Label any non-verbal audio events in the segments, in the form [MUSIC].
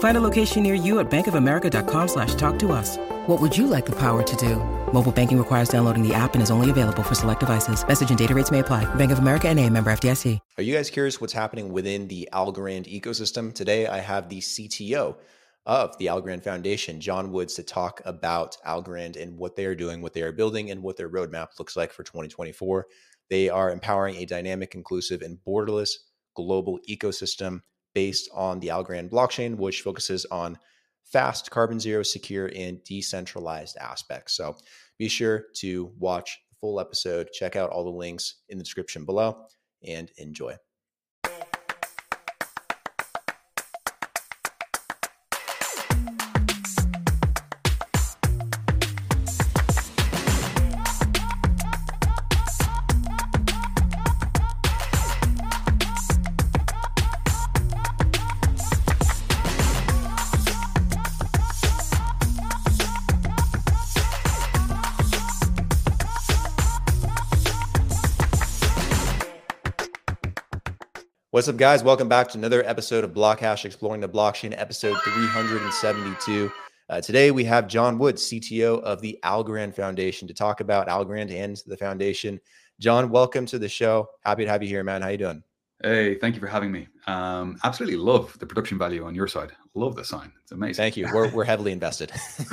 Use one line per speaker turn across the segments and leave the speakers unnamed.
Find a location near you at bankofamerica.com slash talk to us. What would you like the power to do? Mobile banking requires downloading the app and is only available for select devices. Message and data rates may apply. Bank of America and a member FDIC.
Are you guys curious what's happening within the Algorand ecosystem? Today, I have the CTO of the Algorand Foundation, John Woods, to talk about Algorand and what they are doing, what they are building, and what their roadmap looks like for 2024. They are empowering a dynamic, inclusive, and borderless global ecosystem based on the Algorand blockchain, which focuses on fast, carbon zero, secure, and decentralized aspects. So be sure to watch the full episode, check out all the links in the description below, and enjoy. What's up, guys? Welcome back to another episode of Blockhash Exploring the Blockchain, episode 372. Uh, today, we have John Woods, CTO of the Algorand Foundation, to talk about Algorand and the foundation. John, welcome to the show. Happy to have you here, man. How you doing?
Hey, thank you for having me. Um, absolutely love the production value on your side. Love the sign. It's amazing.
Thank you. We're, we're heavily invested. [LAUGHS] [LAUGHS]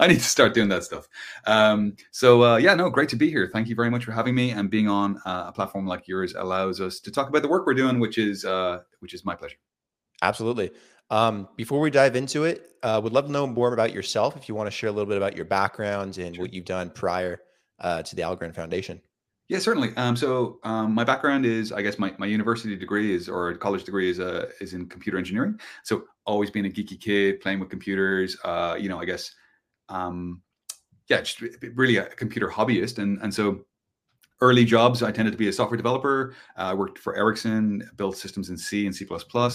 I need to start doing that stuff. Um, so uh, yeah, no, great to be here. Thank you very much for having me and being on uh, a platform like yours allows us to talk about the work we're doing, which is uh, which is my pleasure.
Absolutely. Um, before we dive into it, uh, would love to know more about yourself. If you want to share a little bit about your background and sure. what you've done prior uh, to the Algorand Foundation.
Yeah, certainly. Um, so um, my background is, I guess, my, my university degree is or college degree is uh, is in computer engineering. So always being a geeky kid, playing with computers. Uh, you know, I guess, um, yeah, just really a computer hobbyist. And and so early jobs, I tended to be a software developer. Uh, I worked for Ericsson, built systems in C and C++,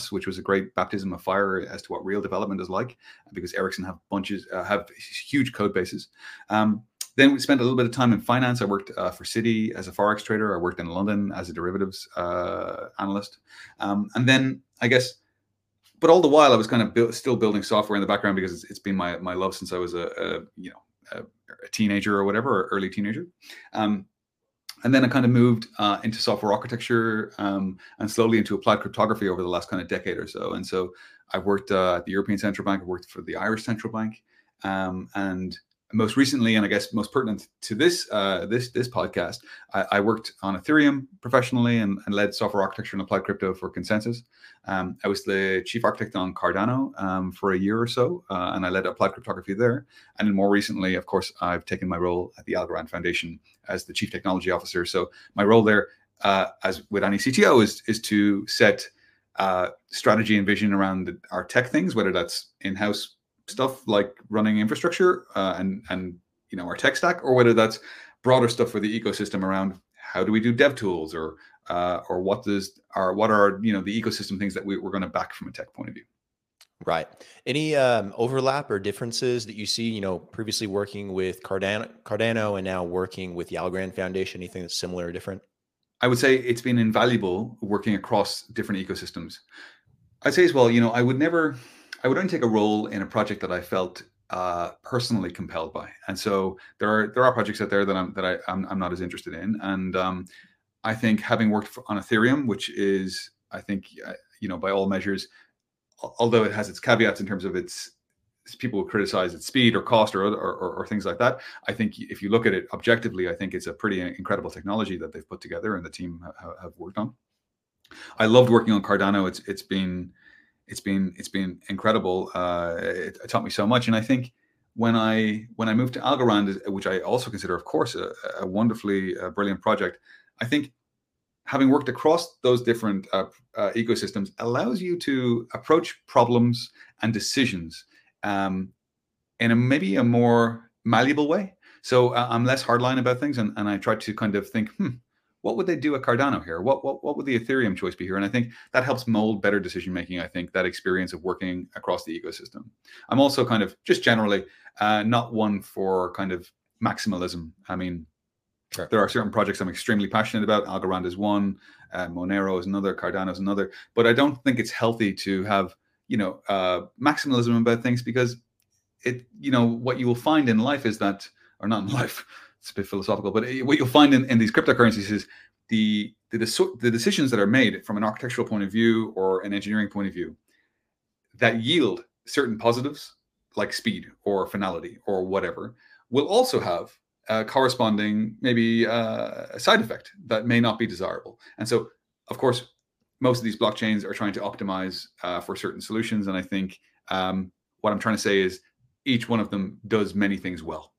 which was a great baptism of fire as to what real development is like, because Ericsson have bunches uh, have huge code bases. Um, then we spent a little bit of time in finance. I worked uh, for Citi as a forex trader. I worked in London as a derivatives uh, analyst, um, and then I guess, but all the while I was kind of bu- still building software in the background because it's, it's been my my love since I was a, a you know a, a, teenager or whatever, or early teenager. Um, and then I kind of moved uh, into software architecture um, and slowly into applied cryptography over the last kind of decade or so. And so I've worked uh, at the European Central Bank. I worked for the Irish Central Bank, um, and most recently, and I guess most pertinent to this uh, this this podcast, I, I, worked on Ethereum professionally and, and, led software architecture and applied crypto for ConsenSys. Um, I was the chief architect on Cardano um, for a year or so, uh, and I led applied cryptography there. And then more recently, of course, I've taken my role at the Algorand Foundation as the chief technology officer. So my role there, uh, as with any CTO, is is to set uh, strategy and vision around the, our tech things, whether that's in-house stuff like running infrastructure uh, and and you know our tech stack, or whether that's broader stuff for the ecosystem around how do we do dev tools or uh, or what does our what are you know the ecosystem things that we, we're going to back from a tech point of view.
Right. Any um, overlap or differences that you see? You know, previously working with Cardano, Cardano, and now working with the Algorand Foundation. Anything that's similar or different?
I would say it's been invaluable working across different ecosystems. I'd say as well. You know, I would never I would only take a role in a project that I felt uh, personally compelled by. And so there are there are projects out there that I'm that I I'm, I'm not as interested in. And um, I think having worked for, on Ethereum, which is I think uh, you know by all measures, although it has its caveats in terms of its people will criticize its speed or cost or, or, or, things like that. I think if you look at it objectively, I think it's a pretty incredible technology that they've put together and the team have worked on. I loved working on Cardano. It's it's been it's been it's been incredible. Uh, it, it, taught me so much, and I think when I when I moved to Algorand, which I also consider, of course, a, a wonderfully uh, brilliant project, I think having worked across those different uh, uh, ecosystems allows you to approach problems and decisions um, in a maybe a more malleable way. So uh, I'm less hardline about things, and, and I try to kind of think, hmm, what would they do at Cardano here? What, what what would the Ethereum choice be here? And I think that helps mold better decision making. I think that experience of working across the ecosystem. I'm also kind of just generally uh, not one for kind of maximalism. I mean, Sure. There are certain projects I'm extremely passionate about. Algorand is one, uh, Monero is another, Cardano is another. But I don't think it's healthy to have, you know, uh, maximalism about things because it, you know, what you will find in life is that, or not in [LAUGHS] life, it's a bit philosophical, but what you'll find in, in these cryptocurrencies is the, the the decisions that are made from an architectural point of view or an engineering point of view that yield certain positives like speed or finality or whatever will also have uh, corresponding maybe uh, a side effect that may not be desirable. And so, of course, most of these blockchains are trying to optimize uh, for certain solutions. And I think um, what I'm trying to say is each one of them does many things well.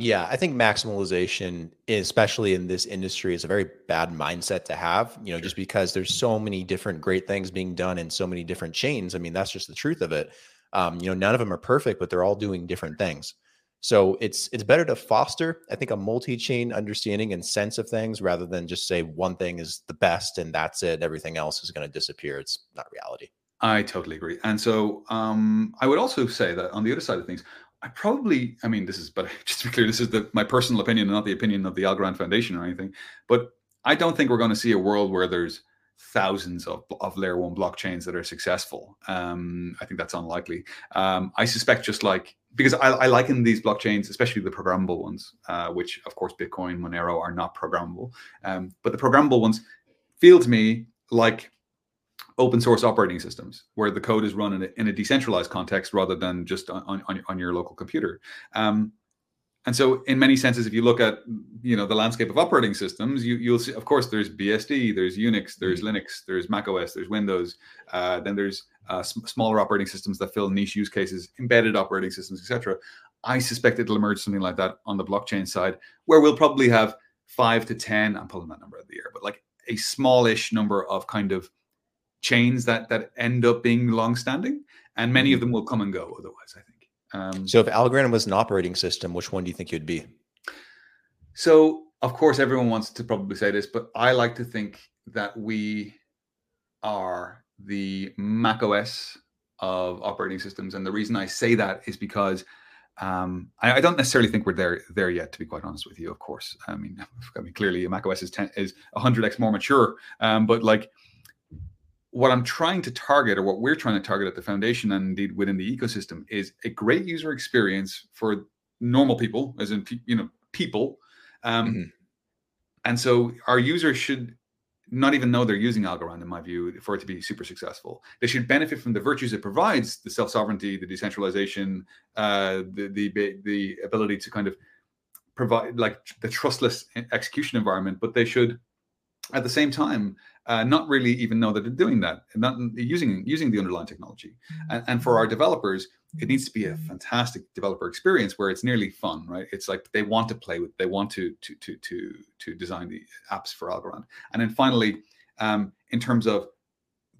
Yeah, I think maximalization, especially in this industry, is a very bad mindset to have. You know, just because there's so many different great things being done in so many different chains. I mean, that's just the truth of it. Um, you know, none of them are perfect, but they're all doing different things. So it's it's better to foster, I think, a multi-chain understanding and sense of things rather than just say one thing is the best and that's it. Everything else is going to disappear. It's not reality.
I totally agree. And so um, I would also say that on the other side of things, I probably, I mean, this is, but [LAUGHS] just to be clear, this is the, my personal opinion, not the opinion of the Algorand Foundation or anything. But I don't think we're going to see a world where there's thousands of, of layer one blockchains that are successful. Um, I think that's unlikely. Um, I suspect just like because I, I, liken these blockchains, especially the programmable ones, uh, which of course Bitcoin, Monero are not programmable, um, but the programmable ones feel to me like open source operating systems where the code is run in a, in a decentralized context rather than just on, on, on your local computer. Um, and so, in many senses, if you look at you know the landscape of operating systems, you you'll see, of course, there's BSD, there's Unix, there's mm-hmm. Linux, there's Mac OS, there's Windows. Uh, then there's uh, smaller operating systems that fill niche use cases, embedded operating systems, etc. I suspect it'll emerge something like that on the blockchain side, where we'll probably have five to ten. I'm pulling that number out of the air, but like a smallish number of kind of chains that that end up being long-standing, and many of mm-hmm. them will come and go. Otherwise, I think.
Um, so if Algorand was an operating system, which one do you think you'd be?
So of course, everyone wants to probably say this, but I like to think that we are the Mac OS of operating systems, and the reason I say that is because um, I, I, don't necessarily think we're there there yet. To be quite honest with you, of course, I mean, [LAUGHS] I mean, clearly, Mac OS is 10, is 100x more mature, um, but like what I'm trying to target, or what we're trying to target at the foundation and indeed within the ecosystem, is a great user experience for normal people, as in you know people. Um, mm-hmm. And so our users should not even know they're using Algorand, in my view, for it to be super successful. They should benefit from the virtues it provides: the self sovereignty, the decentralization, uh, the the the ability to kind of provide like the trustless execution environment. But they should, at the same time, uh, not really even know that they're doing that and not using using the underlying technology. Mm-hmm. And, and, for our developers, it needs to be a fantastic developer experience where it's nearly fun, right? It's like they want to play with, they want to to to to to design the apps for Algorand. And then finally, um, in terms of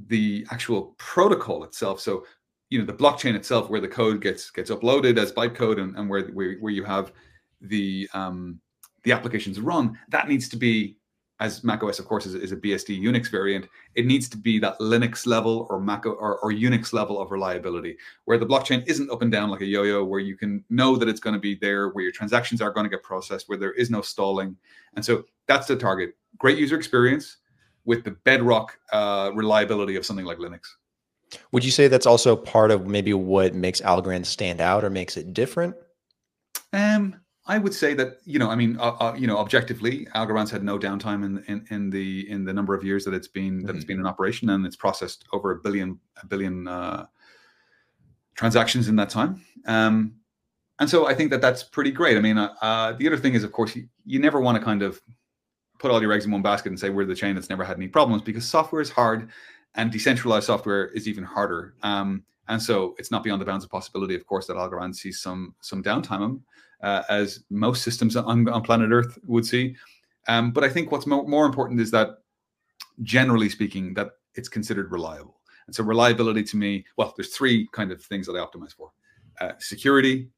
the actual protocol itself, so you know the blockchain itself, where the code gets gets uploaded as bytecode, and, and where, where where you have the um, the applications run, that needs to be as macOS, of course, is, is, a BSD Unix variant, it needs to be that Linux level or Mac or, or, Unix level of reliability, where the blockchain isn't up and down like a yo-yo, where you can know that it's going to be there, where your transactions are going to get processed, where there is no stalling, and so that's the target. Great user experience with the bedrock uh, reliability of something like Linux.
Would you say that's also part of maybe what makes Algorand stand out or makes it different?
Um, I would say that you know, I mean, uh, uh, you know, objectively, Algorand's had no downtime in, in, in the in the number of years that it's been mm-hmm. that it's mm-hmm. been in operation, and it's processed over a billion a billion uh, transactions in that time. Um, and so I think that that's pretty great. I mean, uh, uh the other thing is, of course, you, you never want to kind of put all your eggs in one basket and say we're the chain that's never had any problems because software is hard and decentralized software is even harder. Um, and so it's not beyond the bounds of possibility, of course, that Algorand sees some some downtime, uh, as most systems on, on planet Earth would see. Um, but I think what's mo- more important is that, generally speaking, that it's considered reliable. And so reliability to me, well, there's three kind of things that I optimize for: uh, security.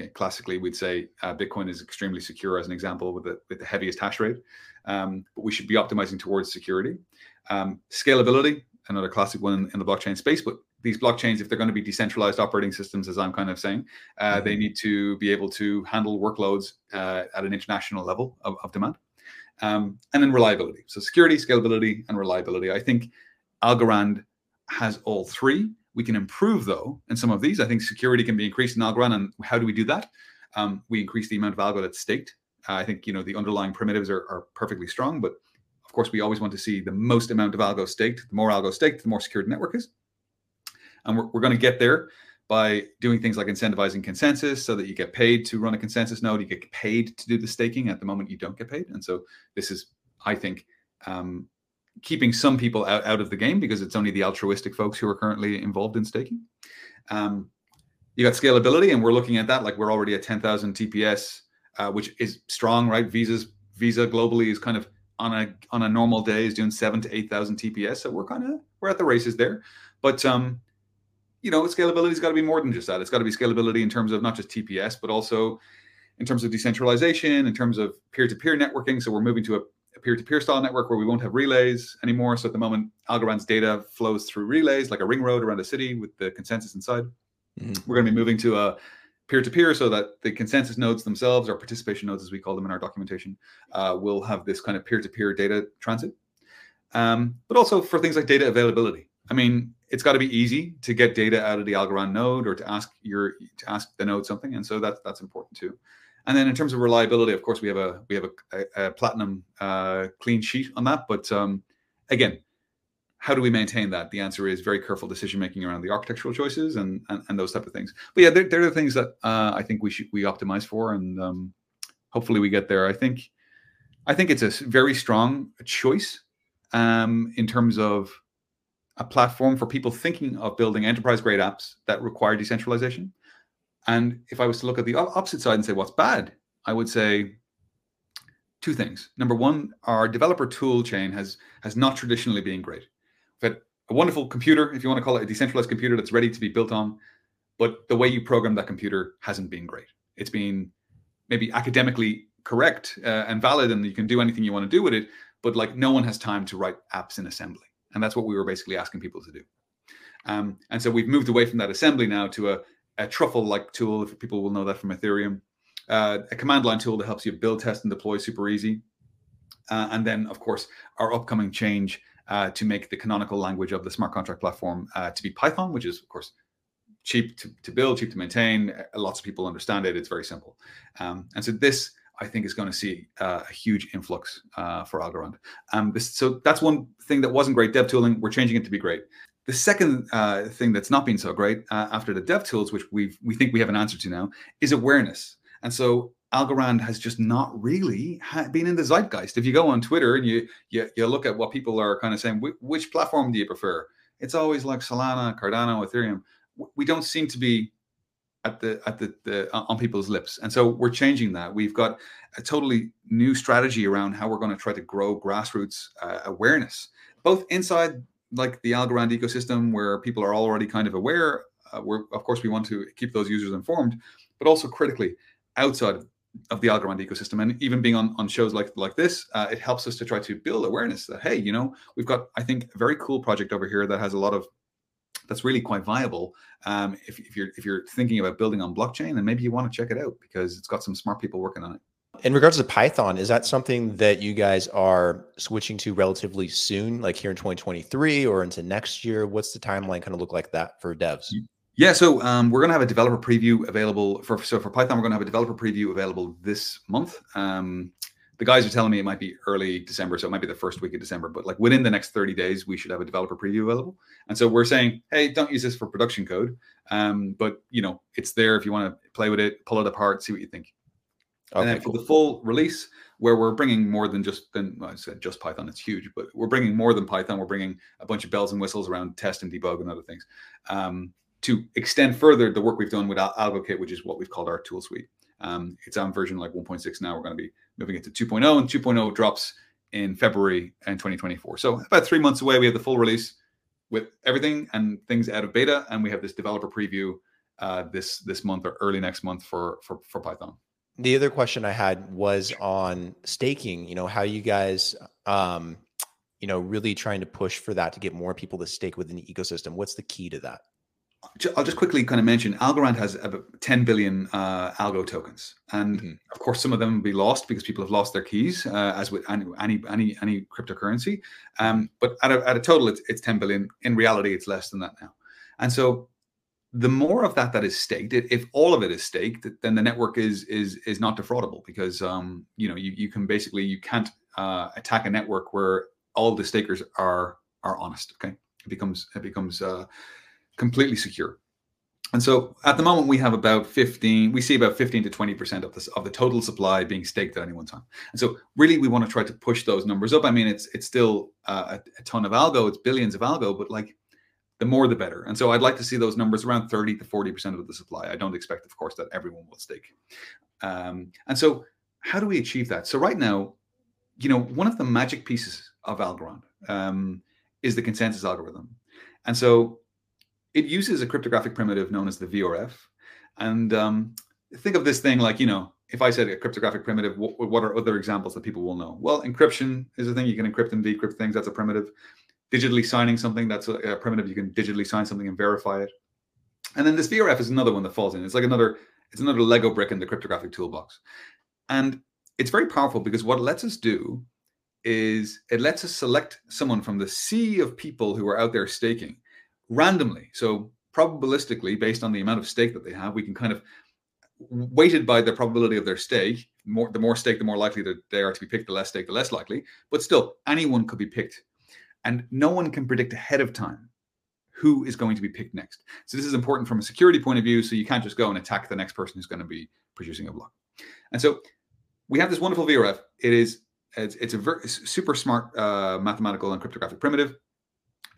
Okay, classically, we'd say uh, Bitcoin is extremely secure, as an example, with the with the heaviest hash rate. Um, but we should be optimizing towards security, um, scalability, another classic one in, in, the blockchain space. But these blockchains, if they're going to be decentralized operating systems, as I'm kind of saying, uh, mm-hmm. they need to be able to handle workloads uh, at an international level of, of demand. Um, and then reliability. So security, scalability, and reliability. I think Algorand has all three. We can improve though in some of these. I think security can be increased in Algorand, and how do we do that? Um, we increase the amount of algo that's staked. Uh, I think you know the underlying primitives are, are perfectly strong, but of course we always want to see the most amount of algo staked. The more algo staked, the more secure the network is, and we're, we're going to get there by doing things like incentivizing consensus so that you get paid to run a consensus node you get paid to do the staking at the moment you don't get paid and so this is i think um, keeping some people out, out of the game because it's only the altruistic folks who are currently involved in staking. Um, you got scalability, and we're looking at that like we're already at 10,000 TPS, uh, which is strong, right? Visa's Visa globally is kind of on a on a normal day is doing seven to eight thousand TPS, so we're kind of we're at the races there. But um, you know, scalability's got to be more than just that. It's got to be scalability in terms of not just TPS, but also in terms of decentralization, in terms of peer-to-peer networking. So we're moving to a a peer-to-peer style network where we won't have relays anymore. So at the moment, Algorand's data flows through relays like a ring road around a city with the consensus inside. Mm-hmm. We're going to be moving to a peer-to-peer so that the consensus nodes themselves, or participation nodes as we call them in our documentation, uh, will have this kind of peer-to-peer data transit. Um, but also for things like data availability. I mean, it's got to be easy to get data out of the Algorand node or to ask your to ask the node something, and so that's that's important too. And then in terms of reliability, of course, we have a we have a, a, a platinum uh, clean sheet on that. But um, again, how do we maintain that? The answer is very careful decision making around the architectural choices and, and, and those type of things. But yeah, they're, they're the things that uh, I think we should we optimize for, and um, hopefully we get there. I think I think it's a very strong choice um, in terms of a platform for people thinking of building enterprise grade apps that require decentralization. And if I was to look at the opposite side and say what's bad, I would say two things. Number one, our developer tool chain has has not traditionally been great. We've had a wonderful computer, if you want to call it a decentralized computer that's ready to be built on, but the way you program that computer hasn't been great. It's been maybe academically correct uh, and valid, and you can do anything you want to do with it, but like no one has time to write apps in assembly, and that's what we were basically asking people to do. Um, and so we've moved away from that assembly now to a a truffle-like tool, if people will know that from Ethereum, uh, a command line tool that helps you build, test, and deploy super easy. Uh, and then, of course, our upcoming change uh, to make the canonical language of the smart contract platform uh, to be Python, which is, of course, cheap to, to build, cheap to maintain. Uh, lots of people understand it. It's very simple. Um, and so this, I think, is going to see uh, a huge influx for Algorand. Um, this, so that's one thing that wasn't great dev tooling. We're changing it to be great. The second uh, thing that's not been so great uh, after the dev tools, which we we think we have an answer to now, is awareness. And so Algorand has just not really been in the zeitgeist. If you go on Twitter and you you, you look at what people are kind of saying, which platform do you prefer? It's always like Solana, Cardano, Ethereum. We don't seem to be at the at the, the on people's lips, and so we're changing that. We've got a totally new strategy around how we're going to try to grow grassroots uh, awareness, both inside like the Algorand ecosystem where people are already kind of aware. Uh, we're, of course, we want to keep those users informed, but also critically outside of the Algorand ecosystem. And even being on, on shows like like this, uh, it helps us to try to build awareness that hey, you know, we've got I think a very cool project over here that has a lot of that's really quite viable. Um, if, if you're if you're thinking about building on blockchain, then maybe you want to check it out because it's got some smart people working on it.
In regards to Python, is that something that you guys are switching to relatively soon, like here in 2023 or into next year? What's the timeline kind of look like that for devs?
Yeah, so um, we're going to have a developer preview available for so for Python. We're going to have a developer preview available this month. Um, the guys are telling me it might be early December, so it might be the first week of December. But like within the next 30 days, we should have a developer preview available. And so we're saying, hey, don't use this for production code, um, but you know it's there if you want to play with it, pull it apart, see what you think. Okay, and then for the full release, where we're bringing more than just than well, I said just Python. It's huge, but we're bringing more than Python. We're bringing a bunch of bells and whistles around test and debug and other things um, to extend further the work we've done with Al- AlgoKit, which is what we've called our tool suite. Um, it's on version like 1.6 now. We're going to be moving it to 2.0, and 2.0 drops in February and 2024. So about three months away, we have the full release with everything and things out of beta, and we have this developer preview uh, this this month or early next month for for for Python.
The other question I had was on staking. You know how you guys, um, you know, really trying to push for that to get more people to stake within the ecosystem. What's the key to that?
I'll just quickly kind of mention Algorand has about 10 billion uh, algo tokens, and mm-hmm. of course some of them will be lost because people have lost their keys, uh, as with any any any, any cryptocurrency. Um, but at a, at a total, it's, it's 10 billion. In reality, it's less than that now. And so, the more of that that is staked, if all of it is staked, then the network is is is not defraudable because um, you know you you can basically you can't uh, attack a network where all the stakers are are honest. Okay, it becomes it becomes uh, completely secure. And so at the moment, we have about 15, we see about 15 to 20% of this of the total supply being staked at any one time. And so really we want to try to push those numbers up. I mean, it's it's still uh, a, a, ton of algo, it's billions of algo, but like the more the better. And so I'd like to see those numbers around 30 to 40% of the supply. I don't expect, of course, that everyone will stake. Um, and so how do we achieve that? So right now, you know, one of the magic pieces of Algorand um, is the consensus algorithm. And so it uses a cryptographic primitive known as the VRF. And um, think of this thing like, you know, if I said a cryptographic primitive, what, what, are other examples that people will know? Well, encryption is a thing. You can encrypt and decrypt things. That's a primitive. Digitally signing something, that's a, a primitive. You can digitally sign something and verify it. And then this VRF is another one that falls in. It's like another, it's another Lego brick in the cryptographic toolbox. And it's very powerful because what it lets us do is it lets us select someone from the sea of people who are out there staking randomly. So probabilistically, based on the amount of stake that they have, we can kind of weighted by the probability of their stake. More the more stake, the more likely that they are to be picked. The less stake, the less likely. But still, anyone could be picked, and no one can predict ahead of time who is going to be picked next. So this is important from a security point of view. So you can't just go and attack the next person who's going to be producing a block. And so we have this wonderful VRF. It is it's, it's a very super smart uh, mathematical and cryptographic primitive.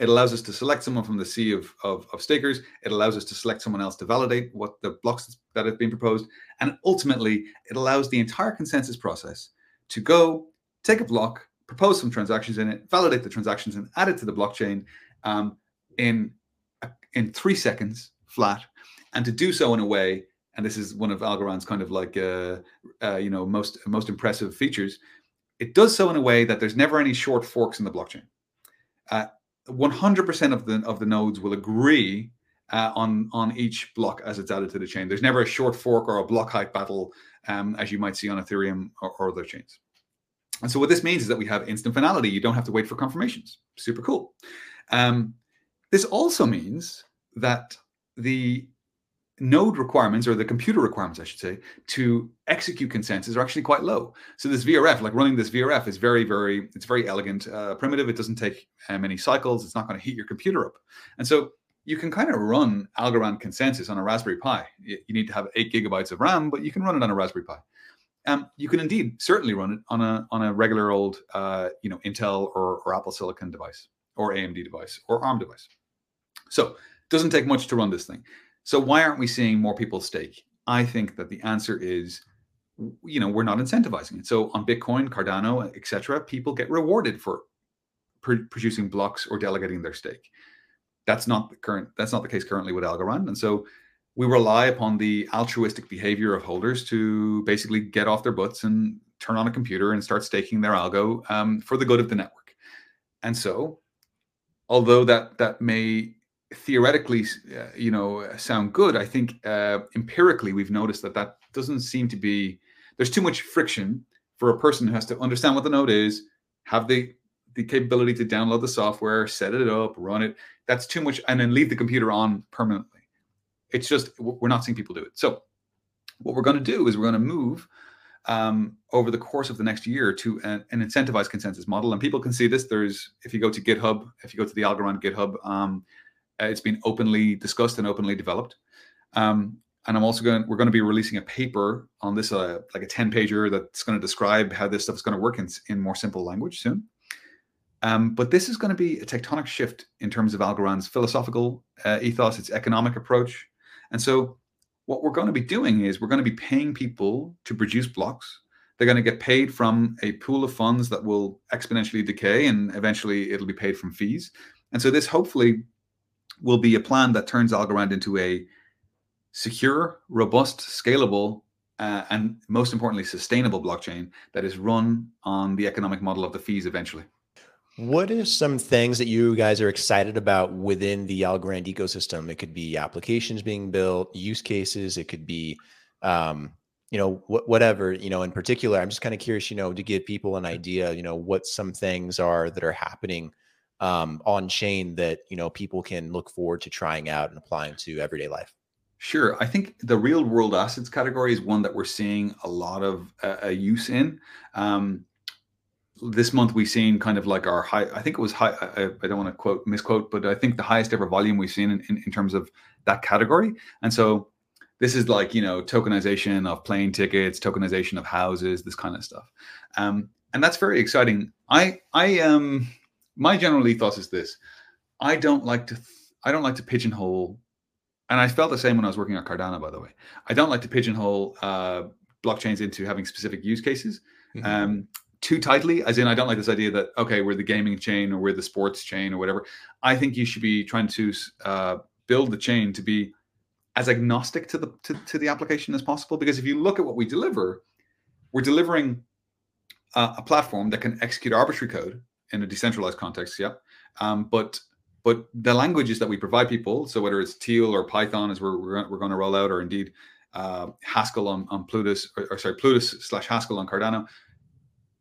It allows us to select someone from the sea of, of, of, stakers. It allows us to select someone else to validate what the blocks that have been proposed. And ultimately, it allows the entire consensus process to go take a block, propose some transactions in it, validate the transactions, and add it to the blockchain um, in, in three seconds flat. And to do so in a way, and this is one of Algorand's kind of like, uh, uh, you know, most, most impressive features, it does so in a way that there's never any short forks in the blockchain. Uh, 100% of the of the nodes will agree uh, on on each block as it's added to the chain. There's never a short fork or a block height battle, um, as you might see on Ethereum or, or, other chains. And so what this means is that we have instant finality. You don't have to wait for confirmations. Super cool. Um, this also means that the node requirements or the computer requirements, I should say, to execute consensus are actually quite low. So this VRF, like running this VRF, is very, very, it's very elegant, uh, primitive. It doesn't take uh, many cycles. It's not going to heat your computer up, and so you can kind of run Algorand consensus on a Raspberry Pi. You, need to have eight gigabytes of RAM, but you can run it on a Raspberry Pi. Um, you can indeed certainly run it on a on a regular old, uh, you know, Intel or, or Apple Silicon device, or AMD device, or ARM device. So it doesn't take much to run this thing. So why aren't we seeing more people stake? I think that the answer is, you know, we're not incentivizing it. So on Bitcoin, Cardano, etc., people get rewarded for pr- producing blocks or delegating their stake. That's not the current. That's not the case currently with Algorand, and so we rely upon the altruistic behavior of holders to basically get off their butts and turn on a computer and start staking their algo um, for the good of the network. And so, although that that may theoretically, uh, you know, sound good. I think uh, empirically we've noticed that that doesn't seem to be. There's too much friction for a person who has to understand what the node is, have the the capability to download the software, set it up, run it. That's too much, and then leave the computer on permanently. It's just we're not seeing people do it. So what we're going to do is we're going to move um, over the course of the next year to an, an, incentivized consensus model. And people can see this. There's if you go to GitHub, if you go to the Algorand GitHub, um, it's been openly discussed and openly developed. Um, and I'm also going. We're going to be releasing a paper on this, uh, like a ten pager that's going to describe how this stuff is going to work in in more simple language soon. Um, but this is going to be a tectonic shift in terms of Algorand's philosophical uh, ethos, its economic approach, and so what we're going to be doing is we're going to be paying people to produce blocks. They're going to get paid from a pool of funds that will exponentially decay, and eventually it'll be paid from fees. And so this hopefully will be a plan that turns Algorand into a secure, robust, scalable, uh, and most importantly, sustainable blockchain that is run on the economic model of the fees eventually.
What are some things that you guys are excited about within the Algorand ecosystem? It could be applications being built, use cases. It could be, um, you know, wh- whatever. You know, in particular, I'm just kind of curious, you know, to give people an idea, you know, what some things are that are happening um, on chain that you know people can look forward to trying out and applying to everyday life.
Sure. I think the real world assets category is one that we're seeing a lot of uh, use in. Um, this month we've seen kind of like our high i think it was high i, I don't want to quote misquote but i think the highest ever volume we've seen in, in, in, terms of that category and so this is like you know tokenization of plane tickets tokenization of houses this kind of stuff um, and that's very exciting i i um my general ethos is this. I don't like to th- i don't like to pigeonhole and i felt the same when i was working at cardano by the way. I don't like to pigeonhole uh, blockchains into having specific use cases mm-hmm. um, too tightly as in i don't like this idea that okay we're the gaming chain or we're the sports chain or whatever. I think you should be trying to uh, build the chain to be as agnostic to the to, to, the application as possible because if you look at what we deliver we're delivering uh, a platform that can execute arbitrary code in a decentralized context yeah um, but but the languages that we provide people so whether it's teal or python as we're, we're, going to roll out or indeed uh, haskell on, on plutus or, or sorry plutus slash haskell on cardano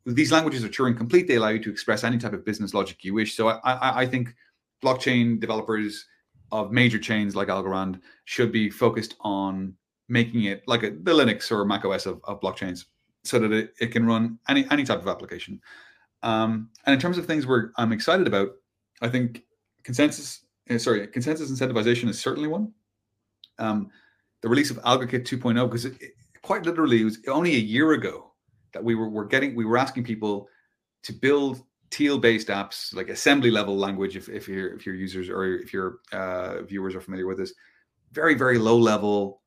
these languages are Turing complete. They allow you to express any type of business logic you wish. So I, I, I think blockchain developers of major chains like Algorand should be focused on making it like a, the Linux or Mac OS of, of blockchains so that it, it can run any any type of application. Um, and in terms of things where I'm excited about, I think consensus, uh, sorry, consensus incentivization is certainly one. Um, the release of AlgoKit 2.0, because it, it, quite literally it was only a year ago that we were, were getting we were asking people to build teal based apps like assembly level language if, if your if users or if your uh, viewers are familiar with this very very low level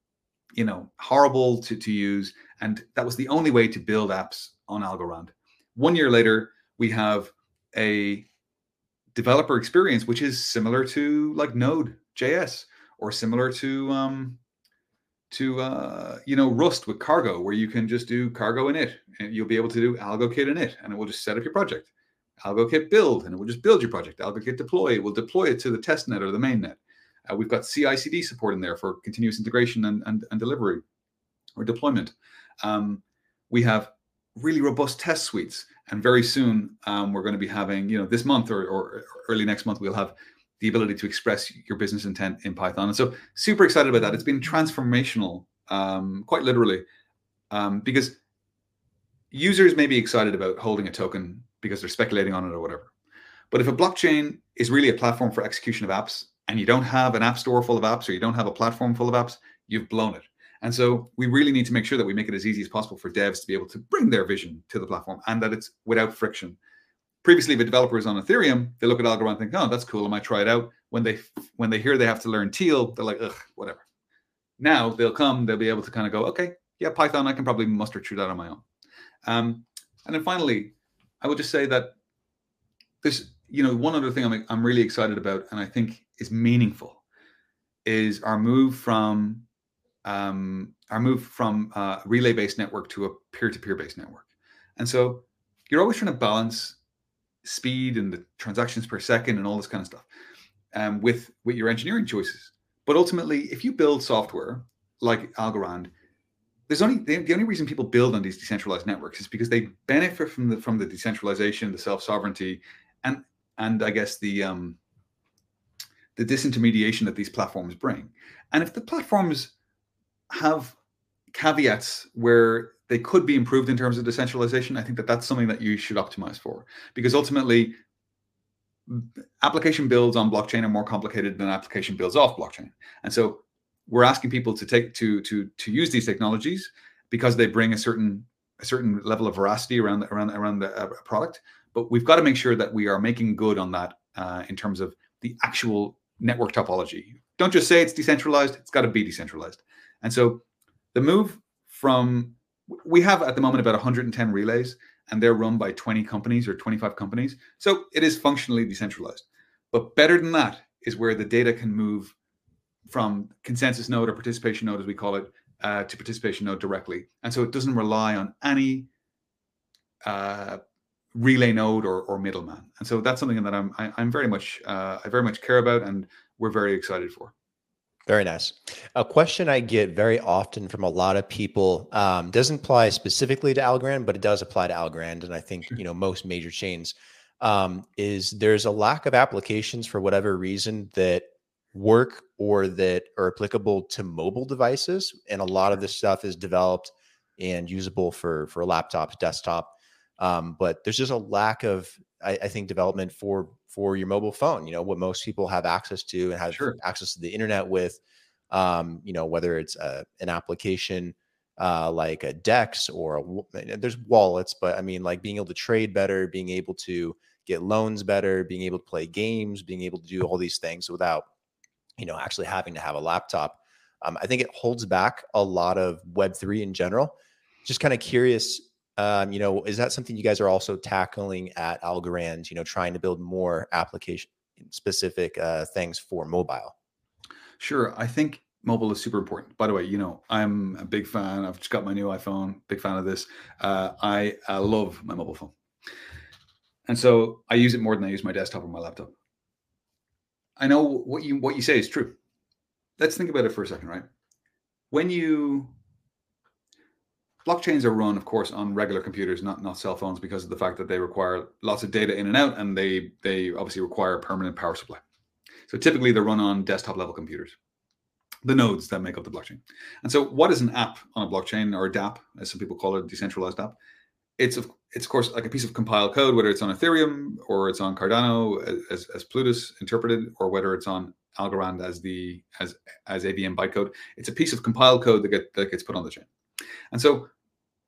you know horrible to, to use and that was the only way to build apps on algorand one year later we have a developer experience which is similar to like node js or similar to um, to uh, you know Rust with Cargo, where you can just do Cargo init, and you'll be able to do AlgoKit init, and it will just set up your project. AlgoKit build, and it will just build your project. AlgoKit deploy, it will deploy it to the test net or the main net. Uh, we've got CI/CD support in there for continuous integration and and, and delivery or deployment. Um, we have really robust test suites, and very soon um, we're going to be having, you know, this month or, or early next month, we'll have the ability to express your business intent in Python. And so, super excited about that. It's been transformational, um, quite literally, um, because users may be excited about holding a token because they're speculating on it or whatever. But if a blockchain is really a platform for execution of apps, and you don't have an app store full of apps, or you don't have a platform full of apps, you've blown it. And so we really need to make sure that we make it as easy as possible for devs to be able to bring their vision to the platform and that it's without friction previously the developers on Ethereum, they look at Algorand and think, oh, that's cool. I might try it out. When they when they hear they have to learn Teal, they're like, ugh, whatever. Now they'll come, they'll be able to kind of go, okay, yeah, Python, I can probably muster through that on my own. Um, and then finally, I would just say that there's, you know, one other thing I'm, I'm really excited about and I think is meaningful is our move from um, our move from a relay-based network to a peer-to-peer based network. And so you're always trying to balance speed and the transactions per second and all this kind of stuff um, with with your engineering choices. But ultimately, if you build software like Algorand, there's only the, only reason people build on these decentralized networks is because they benefit from the from the decentralization, the self sovereignty, and and I guess the um, the disintermediation that these platforms bring. And if the platforms have caveats where they could be improved in terms of decentralization. I think that that's something that you should optimize for because ultimately, application builds on blockchain are more complicated than application builds off blockchain. And so, we're asking people to take to to to use these technologies because they bring a certain a certain level of veracity around the, around around the uh, product. But we've got to make sure that we are making good on that uh, in terms of the actual network topology. Don't just say it's decentralized; it's got to be decentralized. And so the move from we have at the moment about 110 relays, and they're run by 20 companies or 25 companies. So it is functionally decentralized. But better than that is where the data can move from consensus node or participation node, as we call it, uh, to participation node directly. And so it doesn't rely on any uh, relay node or, or middleman. And so that's something that I'm I, am i am very much uh, I very much care about, and we're very excited for.
Very nice. A question I get very often from a lot of people um, doesn't apply specifically to Algorand, but it does apply to Algorand, and I think you know most major chains um, is there's a lack of applications for whatever reason that work or that are applicable to mobile devices, and a lot of this stuff is developed and usable for for laptops, desktop. Um, but there's just a lack of, I, I think, development for for your mobile phone. You know what most people have access to and have sure. access to the internet with. Um, you know whether it's a, uh, an application uh, like a Dex or a, there's wallets, but I mean like being able to trade better, being able to get loans better, being able to play games, being able to do all these things without you know actually having to have a laptop. Um, I think it holds back a lot of Web three in general. Just kind of curious um, you know, is that something you guys are also tackling at Algorand? You know, trying to build more application specific uh, things for mobile.
Sure, I think mobile is super important. By the way, you know, I'm a big fan. I've just got my new iPhone. Big fan of this. Uh, I, I love my mobile phone, and so I use it more than I use my desktop or my laptop. I know what you what you say is true. Let's think about it for a second, right? When you blockchains are run, of course, on regular computers, not not cell phones, because of the fact that they require lots of data in and out, and they they obviously require permanent power supply. So typically, they're run on desktop level computers, the nodes that make up the blockchain. And so, what is an app on a blockchain or a DApp, as some people call it, decentralized app? It's of it's of course like a piece of compiled code, whether it's on Ethereum or it's on Cardano as, as Plutus interpreted, or whether it's on Algorand as the as as AVM bytecode. It's a piece of compiled code that get that gets put on the chain. And so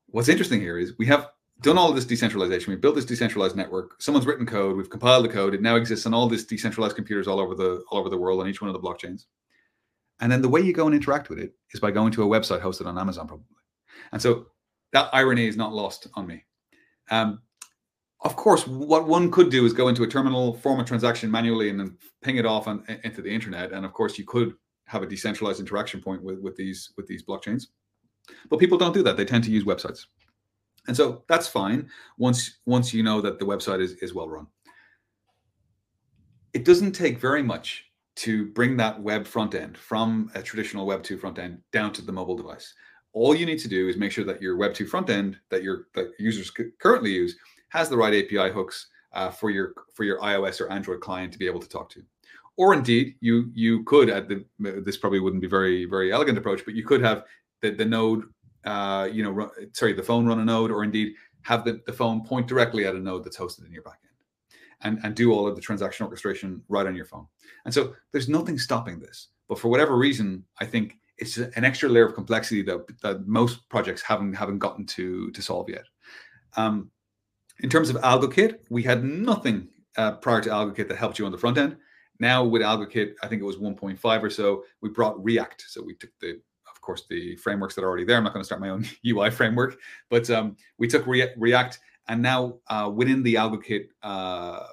what's interesting here is we have done all this decentralization. We built this decentralized network. Someone's written code. We've compiled the code. It now exists on all these decentralized computers all over the all over the world on each one of the blockchains. And then the way you go and interact with it is by going to a website hosted on Amazon, probably. And so that irony is not lost on me. Um, of course, what one could do is go into a terminal, form a transaction manually, and then ping it off on, into the internet. And of course, you could have a decentralized interaction point with, with these with these blockchains. But people don't do that. They tend to use websites. And so that's fine once once you know that the website is, is well run. It doesn't take very much to bring that web front end from a traditional web 2 front end down to the mobile device. All you need to do is make sure that your web 2 front end that your that users currently use has the right API hooks uh, for your for your iOS or Android client to be able to talk to. Or indeed, you you could at the this probably wouldn't be very very elegant approach, but you could have the, the node, uh, you know, run, sorry, the phone run a node, or indeed have the, the phone point directly at a node that's hosted in your backend and, and do all of the transaction orchestration right on your phone. And so there's nothing stopping this. But for whatever reason, I think it's an extra layer of complexity that, that most projects haven't haven't gotten to to solve yet. Um, in terms of AlgoKit, we had nothing uh, prior to AlgoKit that helped you on the front end. Now with AlgoKit, I think it was 1.5 or so, we brought React. So we took the course, the frameworks that are already there. I'm not going to start my own [LAUGHS] UI framework, but um, we took Re- React, and now uh, within the AlgoKit uh,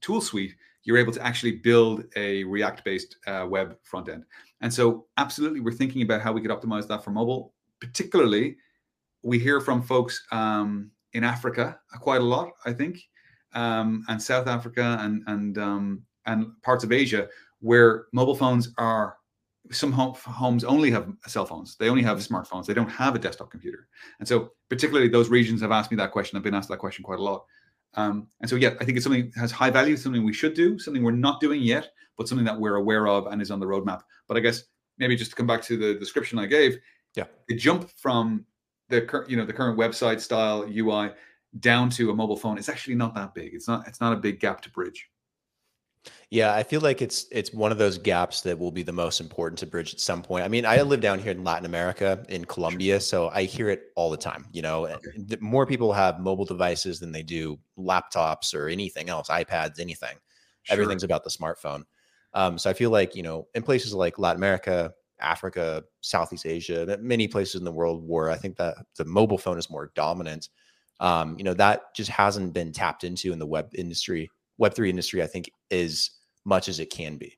tool suite, you're able to actually build a React-based uh, web front end. And so, absolutely, we're thinking about how we could optimize that for mobile. Particularly, we hear from folks um, in Africa quite a lot, I think, um, and South Africa and and um, and parts of Asia where mobile phones are some homes only have cell phones. They only have smartphones. They don't have a desktop computer. And so, particularly those regions have asked me that question. I've been asked that question quite a lot. Um, and so, yeah, I think it's something that has high value, something we should do, something we're not doing yet, but something that we're aware of and is on the roadmap. But I guess maybe just to come back to the description I gave,
yeah,
the jump from the current, you know, the current website style UI down to a mobile phone is actually not that big. It's not. It's not a big gap to bridge.
Yeah, I feel like it's it's one of those gaps that will be the most important to bridge at some point. I mean, I live down here in Latin America in Colombia, so I hear it all the time. You know, okay. more people have mobile devices than they do laptops or anything else, iPads, anything. Sure. Everything's about the smartphone. Um, so I feel like you know, in places like Latin America, Africa, Southeast Asia, many places in the world where I think that the mobile phone is more dominant. Um, you know, that just hasn't been tapped into in the web industry, web three industry. I think as much as it can be.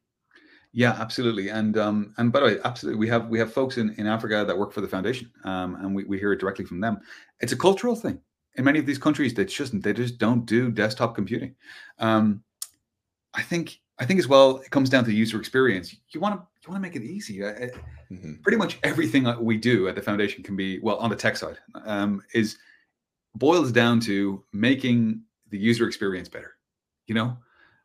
Yeah, absolutely. And um, and by the way, absolutely, we have we have folks in, in Africa that work for the foundation, um, and we, we hear it directly from them. It's a cultural thing in many of these countries. They just they just don't do desktop computing. Um, I think I think as well, it comes down to the user experience. You want to you want to make it easy. Mm-hmm. Pretty much everything that we do at the foundation can be well on the tech side um, is boils down to making the user experience better. You know,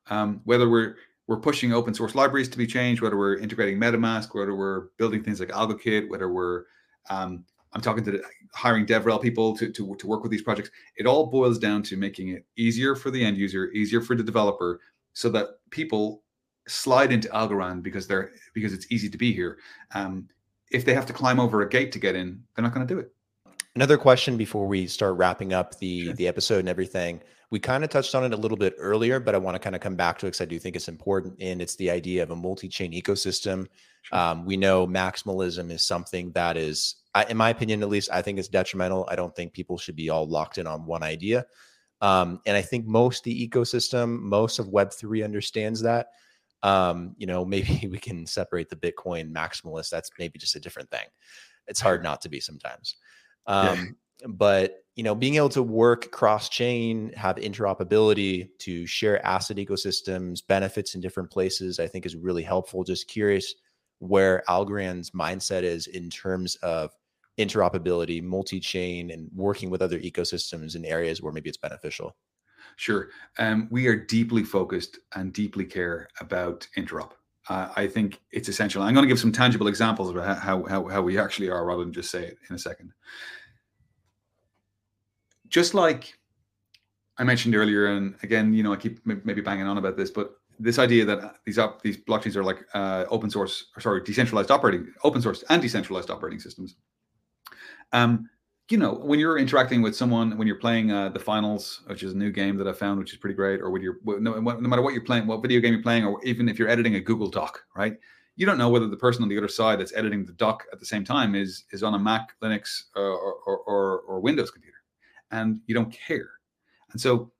um, whether we're we're pushing open source libraries to be changed, whether we're integrating MetaMask, whether we're building things like AlgoKit, whether we're um, I'm talking to the, hiring DevRel people to, to, to work with these projects. It all boils down to making it easier for the end user, easier for the developer, so that people slide into Algorand because they're because it's easy to be here. Um, if they have to climb over a gate to get in, they're not going to do it.
Another question before we start wrapping up the sure. the episode and everything. We kind of touched on it a little bit earlier, but I want to kind of come back to it because I do think it's important. And it's the idea of a multi-chain ecosystem. Sure. Um, we know maximalism is something that is, in my opinion, at least, I think it's detrimental. I don't think people should be all locked in on one idea. Um, and I think most the ecosystem, most of Web3 understands that. Um, you know, [LAUGHS] maybe we can separate the Bitcoin maximalist. That's maybe just a different thing. It's hard [LAUGHS] not to be sometimes. Um, yeah. But you know, being able to work cross chain, have interoperability to share asset ecosystems, benefits in different places, I think is really helpful. Just curious where Algorand's mindset is in terms of interoperability, multi chain, and working with other ecosystems in areas where maybe it's beneficial.
Sure. Um, we are deeply focused and deeply care about interop. Uh, I think it's essential. I'm going to give some tangible examples of how, how, how we actually are rather than just say it in a second just like I mentioned earlier, and again, you know, I keep maybe banging on about this, but this idea that these up these blockchains are like uh, open source, or sorry, decentralized operating, open source and decentralized operating systems. Um, you know, when you're interacting with someone, when you're playing uh, the finals, which is a new game that I found, which is pretty great, or with your no, no matter what you're playing, what video game you're playing, or even if you're editing a Google Doc, right? You don't know whether the person on the other side that's editing the doc at the same time is is on a Mac, Linux, uh, or, or, or Windows computer and you don't care. And so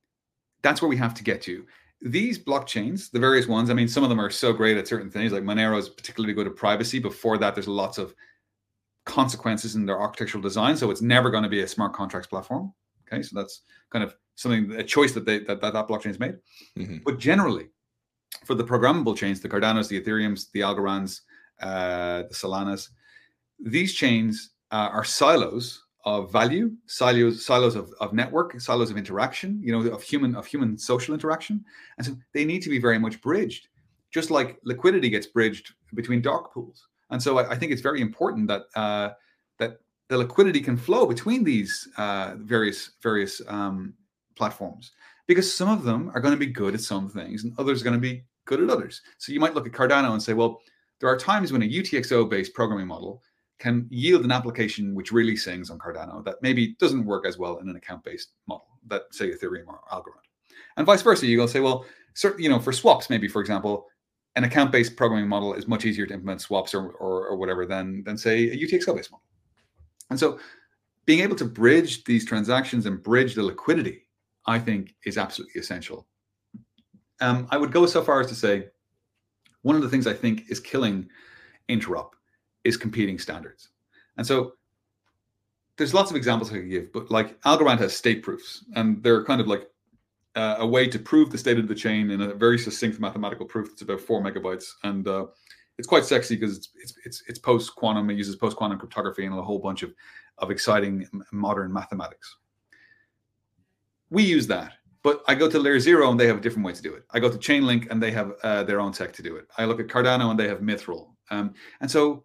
that's where we have to get to. These blockchains, the various ones, I mean, some of them are so great at certain things, like Monero is particularly good at privacy. Before that, there's lots of consequences in their architectural design. So it's never going to be a smart contracts platform. Okay. So that's kind of something, a choice that they that that, that blockchain's made. Mm-hmm. But generally, for the programmable chains, the Cardanos, the Ethereums, the Algorands, uh, the Solanas, these chains uh, are silos of value, silos, silos of, of network, silos of interaction, you know, of human of human social interaction, and so they need to be very much bridged, just like liquidity gets bridged between dark pools. And so I, I think it's very important that uh, that the liquidity can flow between these uh, various various um, platforms because some of them are going to be good at some things and others are going to be good at others. So you might look at Cardano and say, well, there are times when a UTXO based programming model can yield an application which really sings on Cardano that maybe doesn't work as well in an account-based model that say Ethereum or Algorand. And vice versa, to say, well, certain, you know, for swaps, maybe for example, an account-based programming model is much easier to implement swaps or, or, or whatever than than say a UTXO-based model. And so, being able to bridge these transactions and bridge the liquidity, I think, is absolutely essential. Um, I would go so far as to say, one of the things I think is killing Interop is competing standards. And so there's lots of examples I could give, but like Algorand has state proofs, and they're kind of like uh, a way to prove the state of the chain in a very succinct mathematical proof that's about four megabytes, and uh, it's quite sexy because it's it's it's, it's post quantum. It uses post quantum cryptography and a whole bunch of of exciting modern mathematics. We use that, but I go to layer zero and they have a different way to do it. I go to Chainlink and they have uh, their own tech to do it. I look at Cardano and they have Mithril, um, and so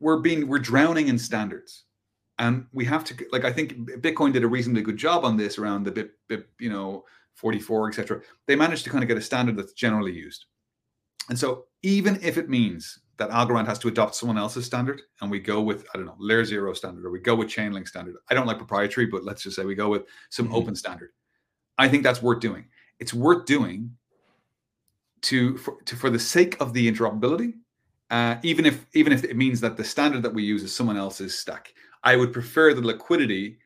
we're being we're drowning in standards and we have to like i think bitcoin did a reasonably good job on this around the BIP, BIP you know 44, etc. They managed to kind of get a standard that's generally used. And so even if it means that Algorand has to adopt someone else's standard and we go with, I don't know, layer zero standard or we go with Chainlink standard. I don't like proprietary, but let's just say we go with some mm-hmm. open standard. I think that's worth doing. It's worth doing to for, to, for the sake of the interoperability, uh, even if even if it means that the standard that we use is someone else's stack. I would prefer the liquidity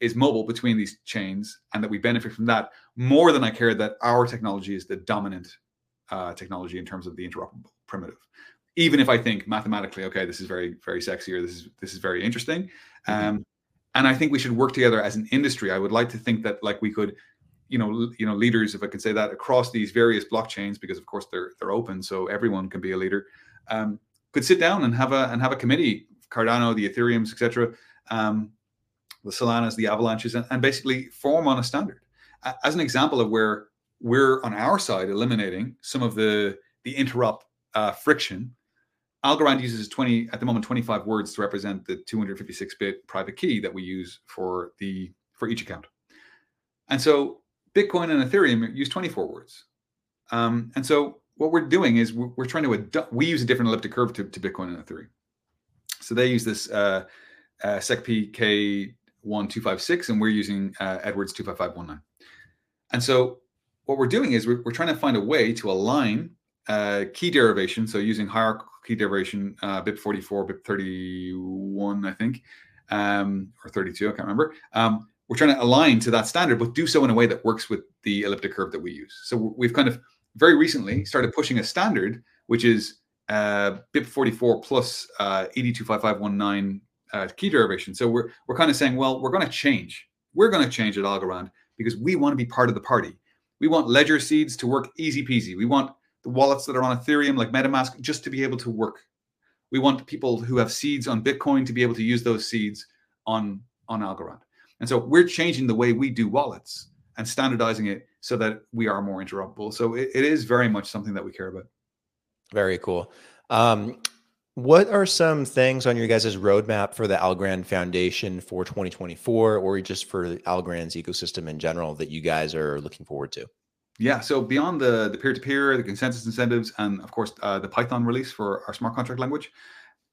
is mobile between these chains and that we benefit from that more than I care that our technology is the dominant uh, technology in terms of the interoperable primitive even if I think mathematically, okay, this is very, very sexy or this is this is very interesting. Mm-hmm. Um, and I think we should work together as an industry. I would like to think that like we could, you know, you know, leaders, if I can say that, across these various blockchains, because of course they're they're open, so everyone can be a leader. Um, could sit down and have a and have a committee, Cardano, the Ethereum's, etc., um, the Solanas, the Avalanches, and, and basically form on a standard. As an example of where we're on our side eliminating some of the the interop uh, friction Algorand uses 20 at the moment 25 words to represent the 256-bit private key that we use for the for each account. And so Bitcoin and Ethereum use 24 words. Um, and so what we're doing is we're, we're trying to adu- we use a different elliptic curve to, to Bitcoin and Ethereum. So they use this uh, uh, SecP K1256 and we're using uh, Edwards 25519. And so what we're doing is we're, we're trying to find a way to align uh, key derivation, so using hierarchical key derivation, uh, BIP 44, BIP 31, I think, um, or 32, I can't remember. Um, we're trying to align to that standard, but do so in a way that works with the elliptic curve that we use. So we've kind of very recently started pushing a standard, which is uh, BIP 44 plus uh, ED25519 uh, key derivation. So we're, we're kind of saying, well, we're going to change. We're going to change at Algorand because we want to be part of the party. We want ledger seeds to work easy peasy. We want the wallets that are on Ethereum, like MetaMask, just to be able to work. We want people who have seeds on Bitcoin to be able to use those seeds on on Algorand. And so we're changing the way we do wallets and standardizing it so that we are more interoperable. So it, it is very much something that we care about.
Very cool. Um, what are some things on your guys' roadmap for the Algorand Foundation for 2024 or just for Algorand's ecosystem in general that you guys are looking forward to?
Yeah, so beyond the the peer-to-peer, the consensus incentives, and of course uh, the Python release for our smart contract language,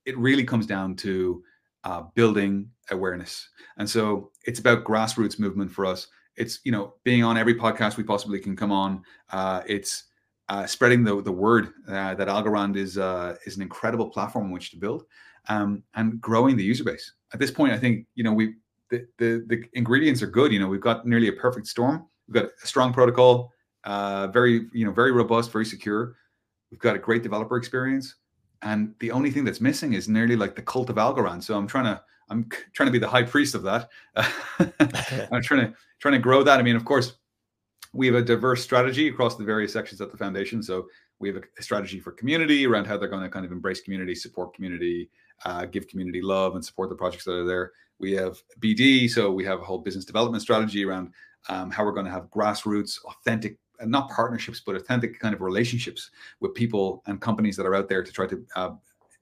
it really comes down to uh, building awareness. And so it's about grassroots movement for us. It's you know being on every podcast we possibly can come on. Uh, it's uh, spreading the the word uh, that Algorand is uh, is an incredible platform on which to build, um, and growing the user base. At this point, I think you know we the, the the ingredients are good. You know we've got nearly a perfect storm. We've got a strong protocol uh, very you know very robust, very secure. We've got a great developer experience, and the only thing that's missing is nearly like the cult of Algorand. So I'm trying to I'm trying to be the high priest of that. [LAUGHS] [LAUGHS] I'm trying to trying to grow that. I mean, of course, we have a diverse strategy across the various sections at the foundation. So we have a, strategy for community around how they're going to kind of embrace community, support community, uh, give community love, and support the projects that are there. We have BD, so we have a whole business development strategy around um, how we're going to have grassroots, authentic not partnerships, but authentic kind of relationships with people and companies that are out there to try to uh,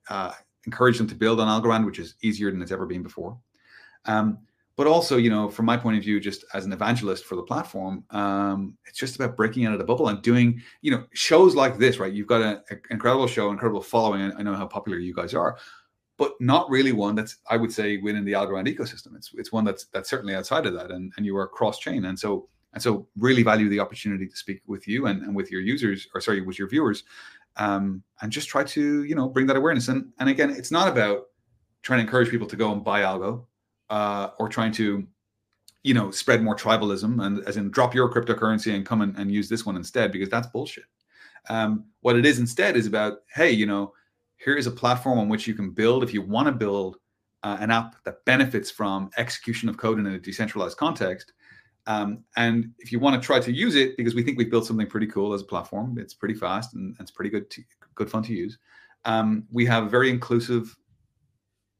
uh, encourage them to build on Algorand, which is easier than it's ever been before. Um, but also, you know, from my point of view, just as an evangelist for the platform, um, it's just about breaking out of the bubble and doing, you know, shows like this, right? You've got an incredible show, incredible following. I know how popular you guys are, but not really one that's, I would say, within the Algorand ecosystem. It's it's one that's that's certainly outside of that, and and you are cross chain, and so and so really value the opportunity to speak with you and, and with your users or sorry with your viewers um, and just try to you know bring that awareness. And and again it's not about trying to encourage people to go and buy algo uh, or trying to you know spread more tribalism and as in drop your cryptocurrency and come and, and use this one instead because that's bullshit. Um, what it is instead is about hey you know here is a platform on which you can build if you want to build uh, an app that benefits from execution of code in a decentralized context um, and if you want to try to use it, because we think we've built something pretty cool as a platform, it's pretty fast and, and it's pretty good, to, good fun to use. Um, we have very inclusive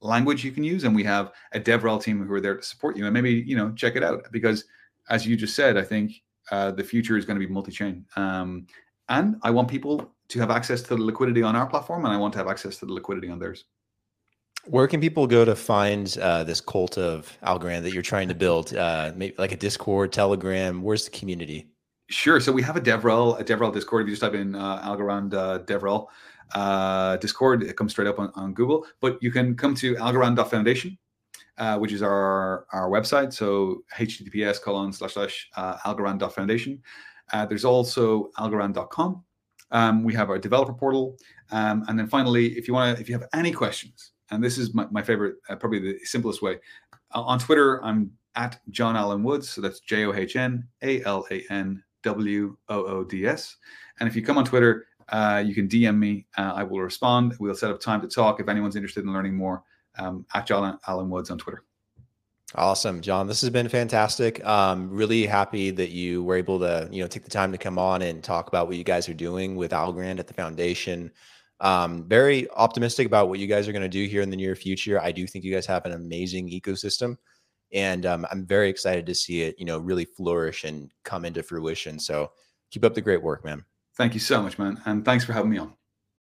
language you can use, and we have a DevRel team who are there to support you. And maybe you know check it out because, as you just said, I think uh, the future is going to be multi-chain. Um, and I want people to have access to the liquidity on our platform, and I want to have access to the liquidity on theirs.
Where can people go to find uh, this cult of Algorand that you're trying to build? Uh, maybe like a Discord, Telegram. Where's the community?
Sure. So we have a DevRel, a DevRel Discord. If you just type in uh, Algorand uh, DevRel uh, Discord, it comes straight up on, on Google. But you can come to algorand.foundation, uh, which is our our website. So https colon slash slash uh, algorand.foundation. Uh, there's also algorand.com. Um, we have our developer portal. Um, and then finally, if you want to, if you have any questions, and this is my, my favorite, uh, probably the simplest way, uh, on Twitter, I'm at John Alan Woods. So that's J O H N A L A N W O O D S. And if you come on Twitter, uh, you can DM me. Uh, I will respond. We'll set up time to talk if anyone's interested in learning more. Um, at John Alan Woods on Twitter.
Awesome, John. This has been fantastic. Um, really happy that you were able to, you know, take the time to come on and talk about what you guys are doing with Algorand at the foundation. Um, very optimistic about what you guys are going to do here in the near future. I do think you guys have an amazing ecosystem, and um, I'm very excited to see it, you know, really flourish and come into fruition. So keep up the great work, man.
Thank you so much, man, and thanks for having me on.